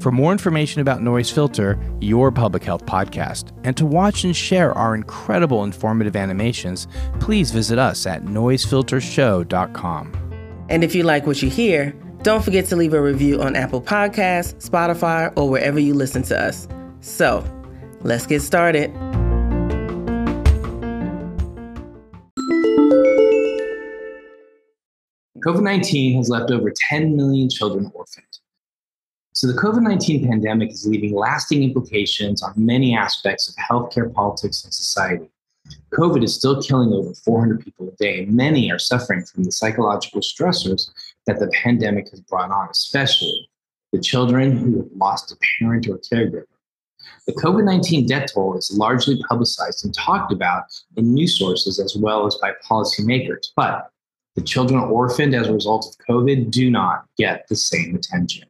For more information about Noise Filter, your public health podcast, and to watch and share our incredible informative animations, please visit us at noisefiltershow.com. And if you like what you hear, don't forget to leave a review on Apple Podcasts, Spotify, or wherever you listen to us. So, let's get started. COVID 19 has left over 10 million children orphaned. So, the COVID 19 pandemic is leaving lasting implications on many aspects of healthcare, politics, and society. COVID is still killing over 400 people a day, many are suffering from the psychological stressors that the pandemic has brought on, especially the children who have lost a parent or caregiver. The COVID 19 death toll is largely publicized and talked about in news sources as well as by policymakers, but the children orphaned as a result of COVID do not get the same attention.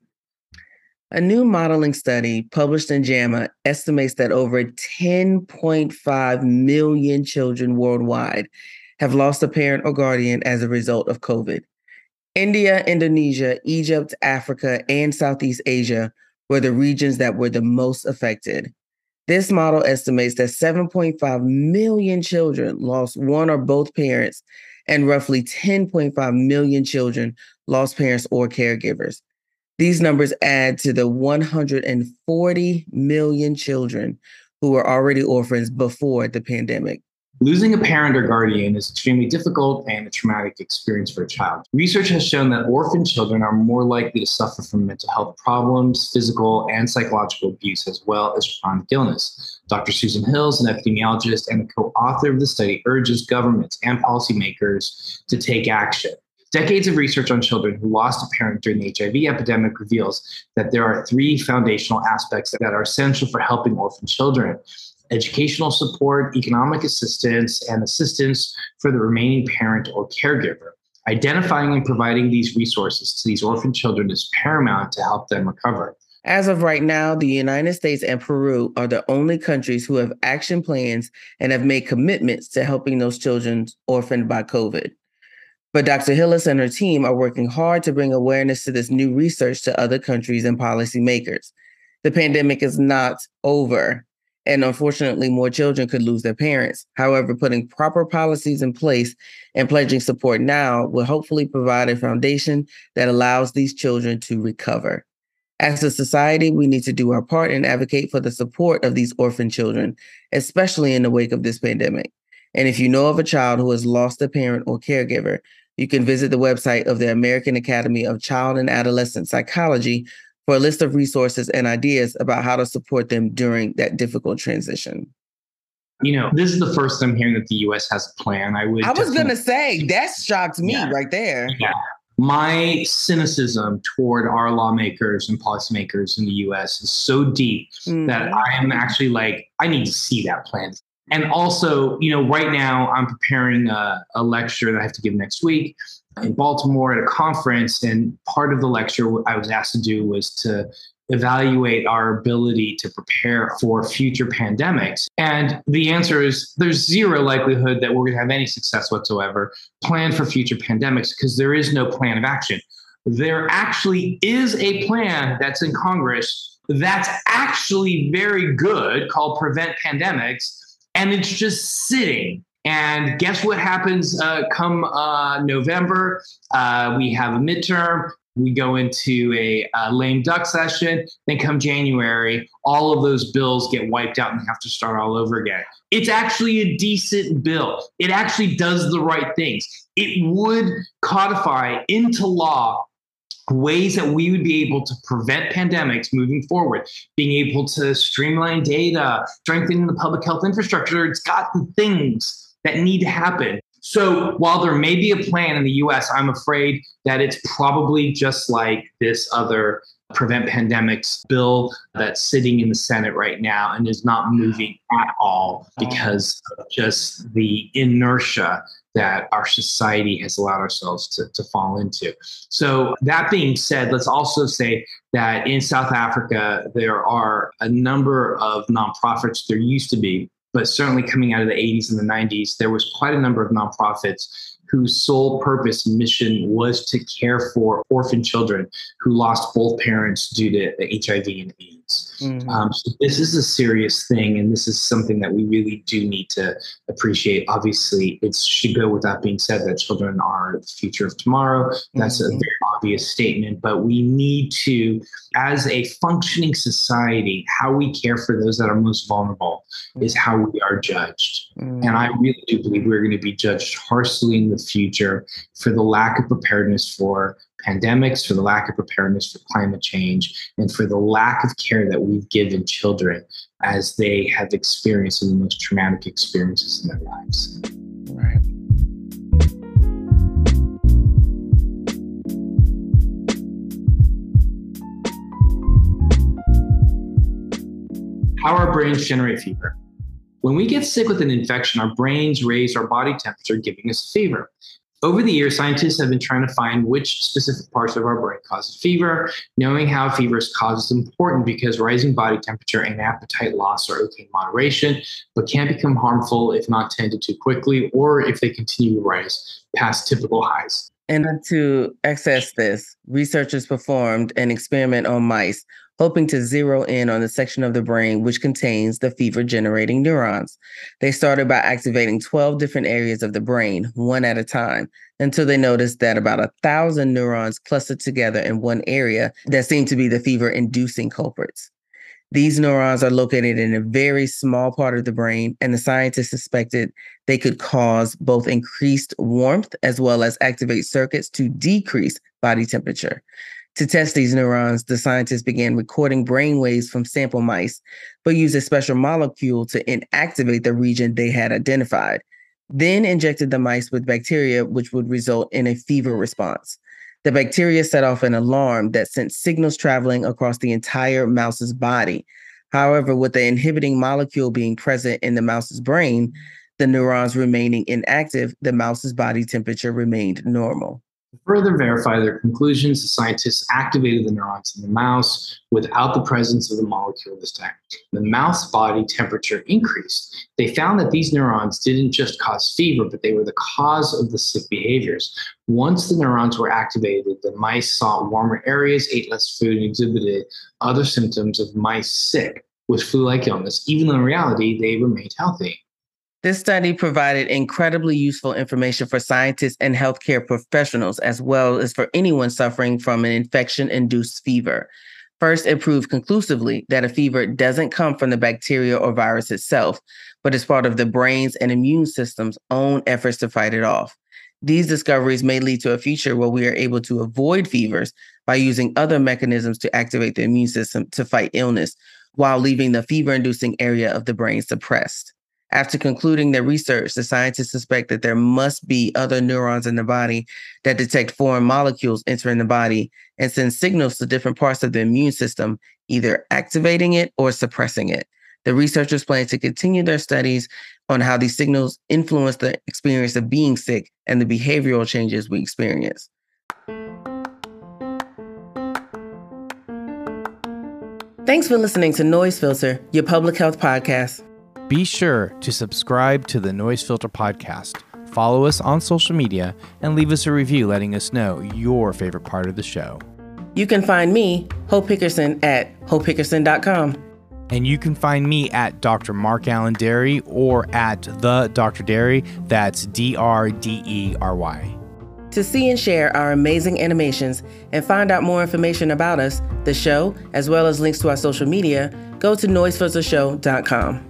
A new modeling study published in JAMA estimates that over 10.5 million children worldwide have lost a parent or guardian as a result of COVID. India, Indonesia, Egypt, Africa, and Southeast Asia were the regions that were the most affected. This model estimates that 7.5 million children lost one or both parents, and roughly 10.5 million children lost parents or caregivers. These numbers add to the 140 million children who were already orphans before the pandemic. Losing a parent or guardian is extremely difficult and a traumatic experience for a child. Research has shown that orphan children are more likely to suffer from mental health problems, physical and psychological abuse, as well as chronic illness. Dr. Susan Hillis, an epidemiologist and the co author of the study, urges governments and policymakers to take action. Decades of research on children who lost a parent during the HIV epidemic reveals that there are three foundational aspects that are essential for helping orphan children educational support, economic assistance, and assistance for the remaining parent or caregiver. Identifying and providing these resources to these orphan children is paramount to help them recover. As of right now, the United States and Peru are the only countries who have action plans and have made commitments to helping those children orphaned by COVID. But Dr. Hillis and her team are working hard to bring awareness to this new research to other countries and policymakers. The pandemic is not over, and unfortunately, more children could lose their parents. However, putting proper policies in place and pledging support now will hopefully provide a foundation that allows these children to recover. As a society, we need to do our part and advocate for the support of these orphan children, especially in the wake of this pandemic. And if you know of a child who has lost a parent or caregiver, you can visit the website of the American Academy of Child and Adolescent Psychology for a list of resources and ideas about how to support them during that difficult transition. You know, this is the first I'm hearing that the US has a plan. I would I was going to say, that shocked me Yeah. right there. Yeah. My cynicism toward our lawmakers and policymakers in the US is so deep that Mhm. I am actually like, I need to see that plan. And also, you know, right now I'm preparing a, a lecture that I have to give next week in Baltimore at a conference. And part of the lecture I was asked to do was to evaluate our ability to prepare for future pandemics. And the answer is there's zero likelihood that we're going to have any success whatsoever plan for future pandemics because there is no plan of action. There actually is a plan that's in Congress that's actually very good called Prevent Pandemics, and it's just sitting. And guess what happens uh, come uh, November? Uh, we have a midterm. We go into a, lame duck session. Then come January, all of those bills get wiped out and have to start all over again. It's actually a decent bill. It actually does the right things. It would codify into law ways that we would be able to prevent pandemics moving forward, being able to streamline data, strengthening the public health infrastructure. It's got the things that need to happen. So while there may be a plan in the US, I'm afraid that it's probably just like this other Prevent Pandemics bill that's sitting in the Senate right now and is not moving at all because of just the inertia that our society has allowed ourselves to, to fall into. So, that being said, let's also say that in South Africa, there are a number of nonprofits, there used to be, but certainly coming out of the 80s and the 90s, there was quite a number of nonprofits whose sole purpose mission was to care for orphan children who lost both parents due to HIV and AIDS. Mm-hmm. Um, so this is a serious thing, and this is something that we really do need to appreciate. Obviously, it should go without being said that children are the future of tomorrow. That's mm-hmm. a very obvious statement, but we need to, as a functioning society, how we care for those that are most vulnerable mm-hmm. is how we are judged. Mm-hmm. And I really do believe we're going to be judged harshly in the future for the lack of preparedness for pandemics, for the lack of preparedness for climate change, and for the lack of care that we've given children as they have experienced the most traumatic experiences in their lives. Right. How our brains generate fever. When we get sick with an infection, our brains raise our body temperature, giving us fever. Over the years, scientists have been trying to find which specific parts of our brain causes fever. Knowing how fever is caused is important because rising body temperature and appetite loss are okay in moderation, but can become harmful if not tended to quickly or if they continue to rise past typical highs. And to access this, researchers performed an experiment on mice hoping to zero in on the section of the brain which contains the fever generating neurons. They started by activating 12 different areas of the brain, one at a time, until they noticed that about a thousand neurons clustered together in one area that seemed to be the fever inducing culprits. These neurons are located in a very small part of the brain, and the scientists suspected they could cause both increased warmth as well as activate circuits to decrease body temperature. To test these neurons, the scientists began recording brain waves from sample mice, but used a special molecule to inactivate the region they had identified. Then injected the mice with bacteria, which would result in a fever response. The bacteria set off an alarm that sent signals traveling across the entire mouse's body. However, with the inhibiting molecule being present in the mouse's brain, the neurons remaining inactive, the mouse's body temperature remained normal. To further verify their conclusions, the scientists activated the neurons in the mouse without the presence of the molecule this time. The mouse body temperature increased. They found that these neurons didn't just cause fever, but they were the cause of the sick behaviors. Once the neurons were activated, the mice sought warmer areas, ate less food, and exhibited other symptoms of mice sick with flu like illness, even though in reality they remained healthy. This study provided incredibly useful information for scientists and healthcare professionals, as well as for anyone suffering from an infection induced fever. First, it proved conclusively that a fever doesn't come from the bacteria or virus itself, but is part of the brain's and immune system's own efforts to fight it off. These discoveries may lead to a future where we are able to avoid fevers by using other mechanisms to activate the immune system to fight illness while leaving the fever inducing area of the brain suppressed. After concluding their research, the scientists suspect that there must be other neurons in the body that detect foreign molecules entering the body and send signals to different parts of the immune system, either activating it or suppressing it. The researchers plan to continue their studies on how these signals influence the experience of being sick and the behavioral changes we experience. Thanks for listening to Noise Filter, your public health podcast. Be sure to subscribe to the Noise Filter podcast, follow us on social media, and leave us a review letting us know your favorite part of the show. You can find me, Hope Hickerson, at hopehickerson.com. And you can find me at Dr. Mark Alain Dery or at the Dr. Dery. That's D R D E R Y. To see and share our amazing animations and find out more information about us, the show, as well as links to our social media, go to noisefiltershow.com.